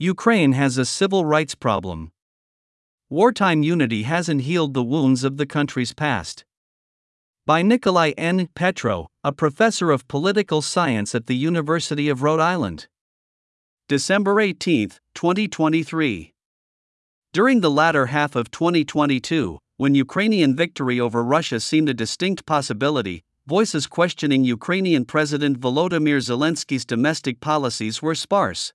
Ukraine has a civil rights problem. Wartime unity hasn't healed the wounds of the country's past. By Nicolai N. Petro, a professor of political science at the University of Rhode Island. December 18, 2023. During the latter half of 2022, when Ukrainian victory over Russia seemed a distinct possibility, voices questioning Ukrainian President Volodymyr Zelensky's domestic policies were sparse.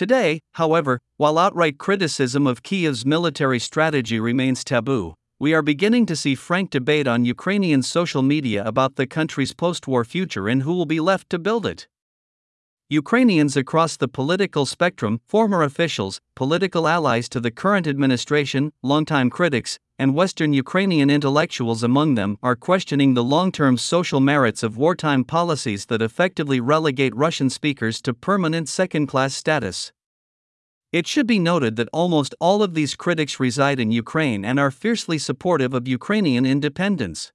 Today, however, while outright criticism of Kiev's military strategy remains taboo, we are beginning to see frank debate on Ukrainian social media about the country's post war future and who will be left to build it. Ukrainians across the political spectrum, former officials, political allies to the current administration, longtime critics, and Western Ukrainian intellectuals among them, are questioning the long term social merits of wartime policies that effectively relegate Russian speakers to permanent second class status. It should be noted that almost all of these critics reside in Ukraine and are fiercely supportive of Ukrainian independence.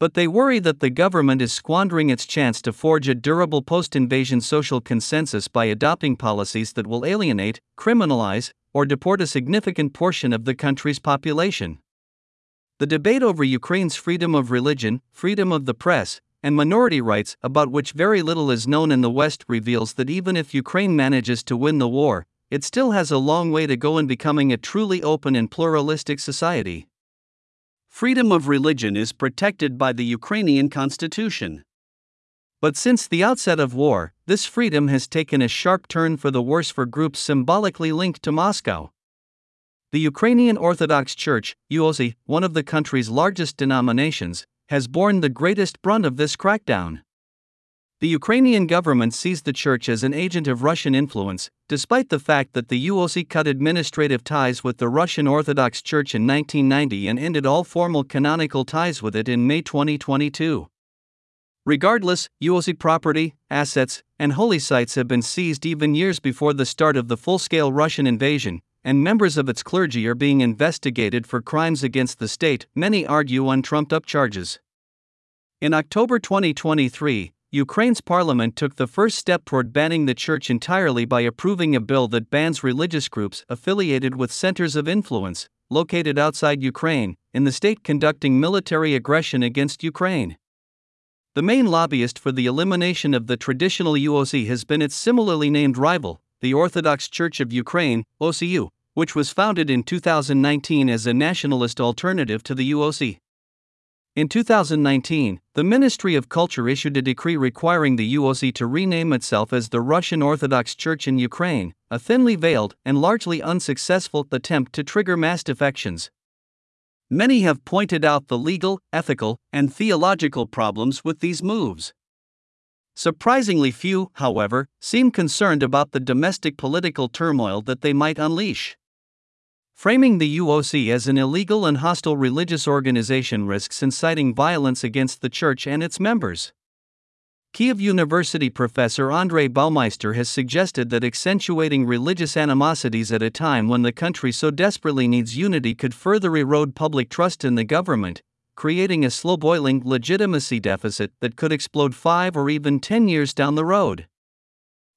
But they worry that the government is squandering its chance to forge a durable post invasion social consensus by adopting policies that will alienate, criminalize, or deport a significant portion of the country's population. The debate over Ukraine's freedom of religion, freedom of the press, and minority rights, about which very little is known in the West, reveals that even if Ukraine manages to win the war, it still has a long way to go in becoming a truly open and pluralistic society. Freedom of religion is protected by the Ukrainian constitution. But since the outset of war, this freedom has taken a sharp turn for the worse for groups symbolically linked to Moscow. The Ukrainian Orthodox Church, UOC, one of the country's largest denominations, has borne the greatest brunt of this crackdown. The Ukrainian government sees the church as an agent of Russian influence, despite the fact that the UOC cut administrative ties with the Russian Orthodox Church in 1990 and ended all formal canonical ties with it in May 2022. Regardless, UOC property, assets, and holy sites have been seized even years before the start of the full scale Russian invasion, and members of its clergy are being investigated for crimes against the state, many argue on trumped up charges. In October 2023, Ukraine's parliament took the first step toward banning the church entirely by approving a bill that bans religious groups affiliated with centers of influence, located outside Ukraine, in the state conducting military aggression against Ukraine. The main lobbyist for the elimination of the traditional UOC has been its similarly named rival, the Orthodox Church of Ukraine, OCU, which was founded in 2019 as a nationalist alternative to the UOC. In 2019, the Ministry of Culture issued a decree requiring the UOC to rename itself as the Russian Orthodox Church in Ukraine, a thinly veiled and largely unsuccessful attempt to trigger mass defections. Many have pointed out the legal, ethical, and theological problems with these moves. Surprisingly few, however, seem concerned about the domestic political turmoil that they might unleash. Framing the UOC as an illegal and hostile religious organization risks inciting violence against the church and its members. Kiev University professor Andrei Baumeister has suggested that accentuating religious animosities at a time when the country so desperately needs unity could further erode public trust in the government, creating a slow boiling legitimacy deficit that could explode five or even ten years down the road.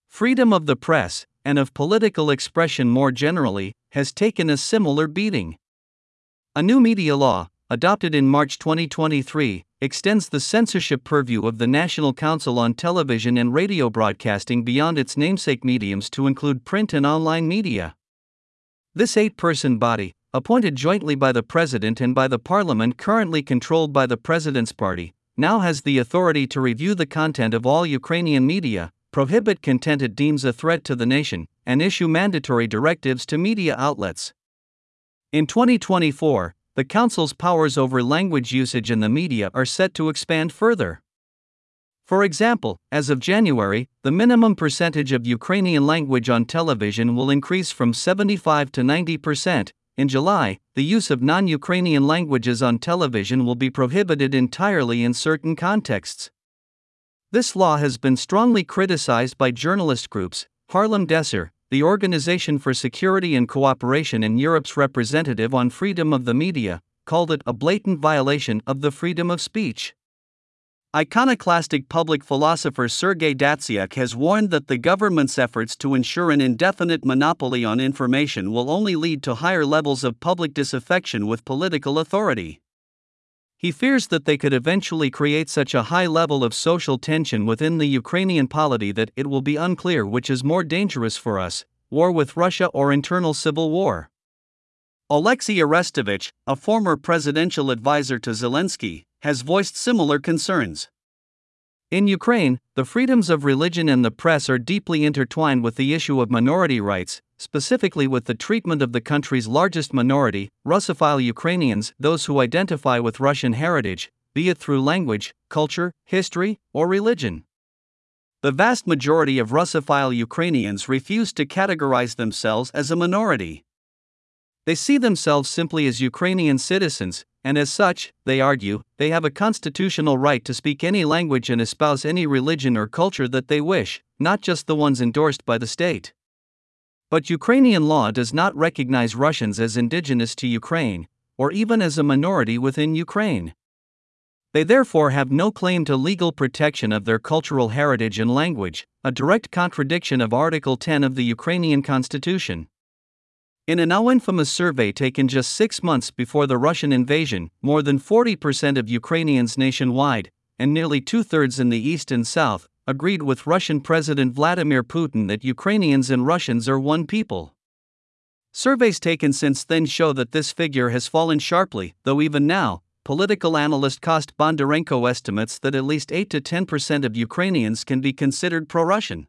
Freedom of the press, and of political expression more generally, has taken a similar beating. A new media law, adopted in March 2023, extends the censorship purview of the National Council on Television and Radio Broadcasting beyond its namesake mediums to include print and online media. This eight person body, appointed jointly by the President and by the Parliament currently controlled by the President's party, now has the authority to review the content of all Ukrainian media, prohibit content it deems a threat to the nation, and issue mandatory directives to media outlets. In 2024, the Council's powers over language usage in the media are set to expand further. For example, as of January, the minimum percentage of Ukrainian language on television will increase from 75 to 90 percent. In July, the use of non Ukrainian languages on television will be prohibited entirely in certain contexts. This law has been strongly criticized by journalist groups. Harlem Désir, the Organization for Security and Cooperation in Europe's representative on freedom of the media, called it a blatant violation of the freedom of speech. Iconoclastic public philosopher Sergei Datsyuk has warned that the government's efforts to ensure an indefinite monopoly on information will only lead to higher levels of public disaffection with political authority. He fears that they could eventually create such a high level of social tension within the Ukrainian polity that it will be unclear which is more dangerous for us war with Russia or internal civil war. Alexei Arestovich, a former presidential advisor to Zelensky, has voiced similar concerns. In Ukraine, the freedoms of religion and the press are deeply intertwined with the issue of minority rights, specifically with the treatment of the country's largest minority, Russophile Ukrainians, those who identify with Russian heritage, be it through language, culture, history, or religion. The vast majority of Russophile Ukrainians refuse to categorize themselves as a minority. They see themselves simply as Ukrainian citizens, and as such, they argue, they have a constitutional right to speak any language and espouse any religion or culture that they wish, not just the ones endorsed by the state. But Ukrainian law does not recognize Russians as indigenous to Ukraine, or even as a minority within Ukraine. They therefore have no claim to legal protection of their cultural heritage and language, a direct contradiction of Article 10 of the Ukrainian Constitution. In a now infamous survey taken just six months before the Russian invasion, more than 40% of Ukrainians nationwide, and nearly two thirds in the east and south, agreed with Russian President Vladimir Putin that Ukrainians and Russians are one people. Surveys taken since then show that this figure has fallen sharply, though even now, political analyst Kost Bondarenko estimates that at least 8 to 10% of Ukrainians can be considered pro Russian.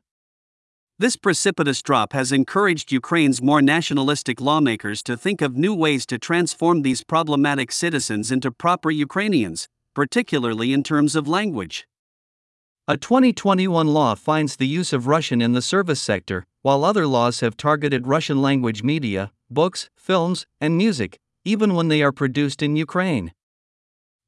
This precipitous drop has encouraged Ukraine's more nationalistic lawmakers to think of new ways to transform these problematic citizens into proper Ukrainians, particularly in terms of language. A 2021 law finds the use of Russian in the service sector, while other laws have targeted Russian language media, books, films, and music, even when they are produced in Ukraine.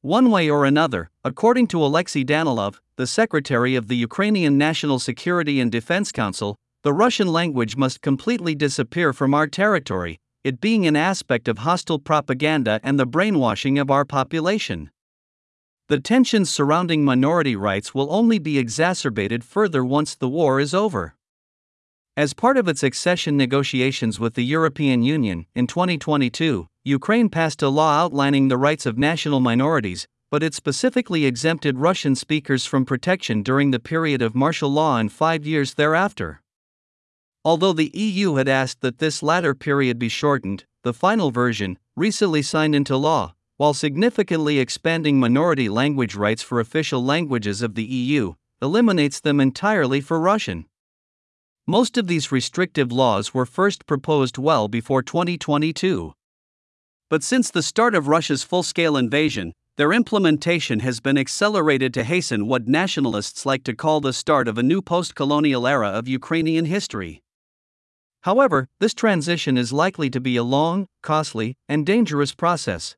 One way or another, according to Alexei Danilov, the secretary of the Ukrainian National Security and Defense Council, the Russian language must completely disappear from our territory, it being an aspect of hostile propaganda and the brainwashing of our population. The tensions surrounding minority rights will only be exacerbated further once the war is over. As part of its accession negotiations with the European Union in 2022, Ukraine passed a law outlining the rights of national minorities, but it specifically exempted Russian speakers from protection during the period of martial law and five years thereafter. Although the EU had asked that this latter period be shortened, the final version, recently signed into law, while significantly expanding minority language rights for official languages of the EU, eliminates them entirely for Russian. Most of these restrictive laws were first proposed well before 2022. But since the start of Russia's full scale invasion, their implementation has been accelerated to hasten what nationalists like to call the start of a new post colonial era of Ukrainian history. However, this transition is likely to be a long, costly, and dangerous process.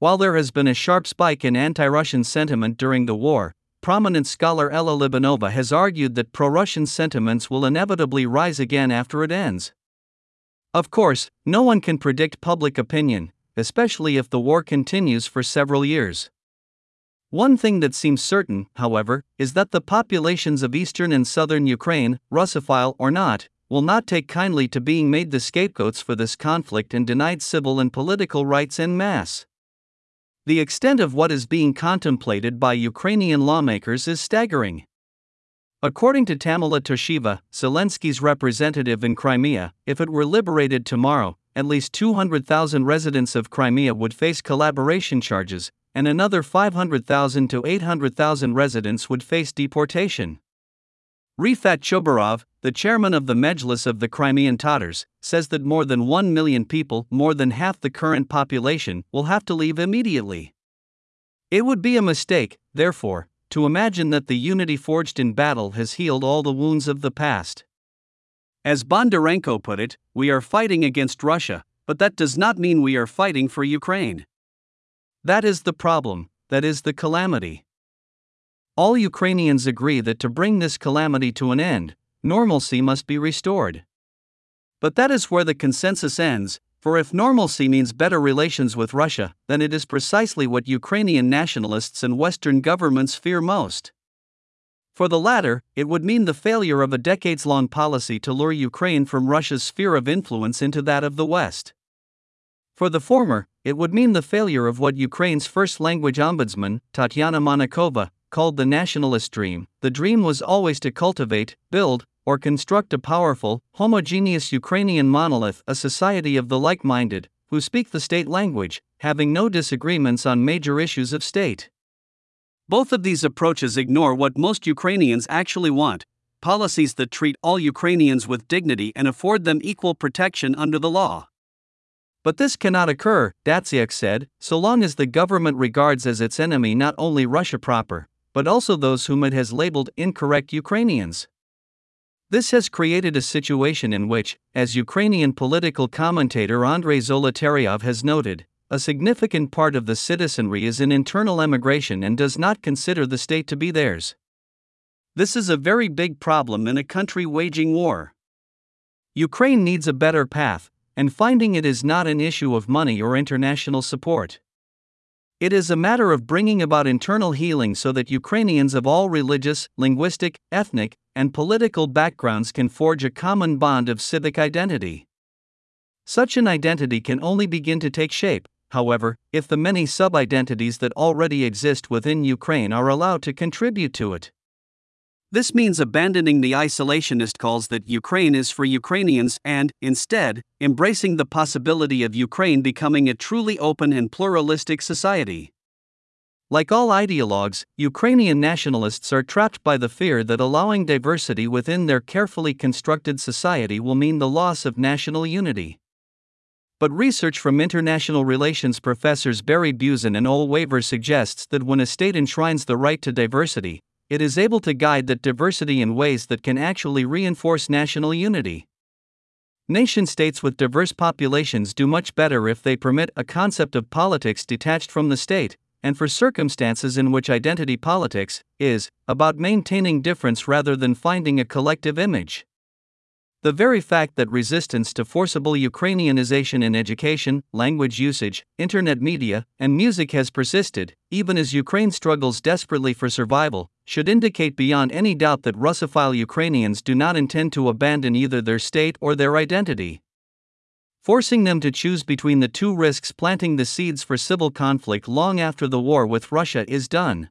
While there has been a sharp spike in anti Russian sentiment during the war, prominent scholar Ella Libanova has argued that pro Russian sentiments will inevitably rise again after it ends. Of course, no one can predict public opinion, especially if the war continues for several years. One thing that seems certain, however, is that the populations of eastern and southern Ukraine, Russophile or not, will not take kindly to being made the scapegoats for this conflict and denied civil and political rights en masse. The extent of what is being contemplated by Ukrainian lawmakers is staggering. According to Tamila Tasheva, Zelensky's representative in Crimea, if it were liberated tomorrow, at least 200,000 residents of Crimea would face collaboration charges, and another 500,000 to 800,000 residents would face deportation. Refat Chubarov, the chairman of the Mejlis of the Crimean Tatars, says that more than 1 million people, more than half the current population, will have to leave immediately. It would be a mistake, therefore, to imagine that the unity forged in battle has healed all the wounds of the past. As Bondarenko put it, we are fighting against Russia, but that does not mean we are fighting for Ukraine. That is the problem, that is the calamity. All Ukrainians agree that to bring this calamity to an end, normalcy must be restored. But that is where the consensus ends, For if normalcy means better relations with Russia, then it is precisely what Ukrainian nationalists and Western governments fear most. For the latter, it would mean the failure of a decades long policy to lure Ukraine from Russia's sphere of influence into that of the West. For the former, it would mean the failure of what Ukraine's first language ombudsman, Tatyana Monakhova, called the nationalist dream. The dream was always to cultivate, build, or construct a powerful, homogeneous Ukrainian monolith, a society of the like minded, who speak the state language, having no disagreements on major issues of state. Both of these approaches ignore what most Ukrainians actually want policies that treat all Ukrainians with dignity and afford them equal protection under the law. But this cannot occur, Datsyuk said, so long as the government regards as its enemy not only Russia proper, but also those whom it has labeled incorrect Ukrainians. This has created a situation in which, as Ukrainian political commentator Andrei Zolotaryov has noted, a significant part of the citizenry is in internal emigration and does not consider the state to be theirs. This is a very big problem in a country waging war. Ukraine needs a better path, and finding it is not an issue of money or international support. It is a matter of bringing about internal healing so that Ukrainians of all religious, linguistic, ethnic, and political backgrounds can forge a common bond of civic identity. Such an identity can only begin to take shape, however, if the many sub identities that already exist within Ukraine are allowed to contribute to it. This means abandoning the isolationist calls that Ukraine is for Ukrainians and, instead, embracing the possibility of Ukraine becoming a truly open and pluralistic society. Like all ideologues, Ukrainian nationalists are trapped by the fear that allowing diversity within their carefully constructed society will mean the loss of national unity. But research from international relations professors Barry Buzan and Ole Wæver suggests that when a state enshrines the right to diversity, it is able to guide that diversity in ways that can actually reinforce national unity. Nation states with diverse populations do much better if they permit a concept of politics detached from the state, and for circumstances in which identity politics is about maintaining difference rather than finding a collective image. The very fact that resistance to forcible Ukrainianization in education, language usage, internet media, and music has persisted, even as Ukraine struggles desperately for survival, should indicate beyond any doubt that Russophile Ukrainians do not intend to abandon either their state or their identity forcing them to choose between the two risks planting the seeds for civil conflict long after the war with Russia is done.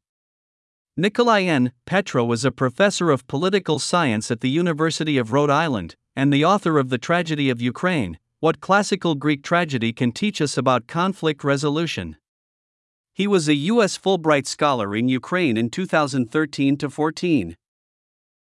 Nicolai N. Petro was a professor of political science at the University of Rhode Island, and the author of The Tragedy of Ukraine What Classical Greek Tragedy Can Teach Us About Conflict Resolution. He was a U.S. Fulbright Scholar in Ukraine in 2013 14.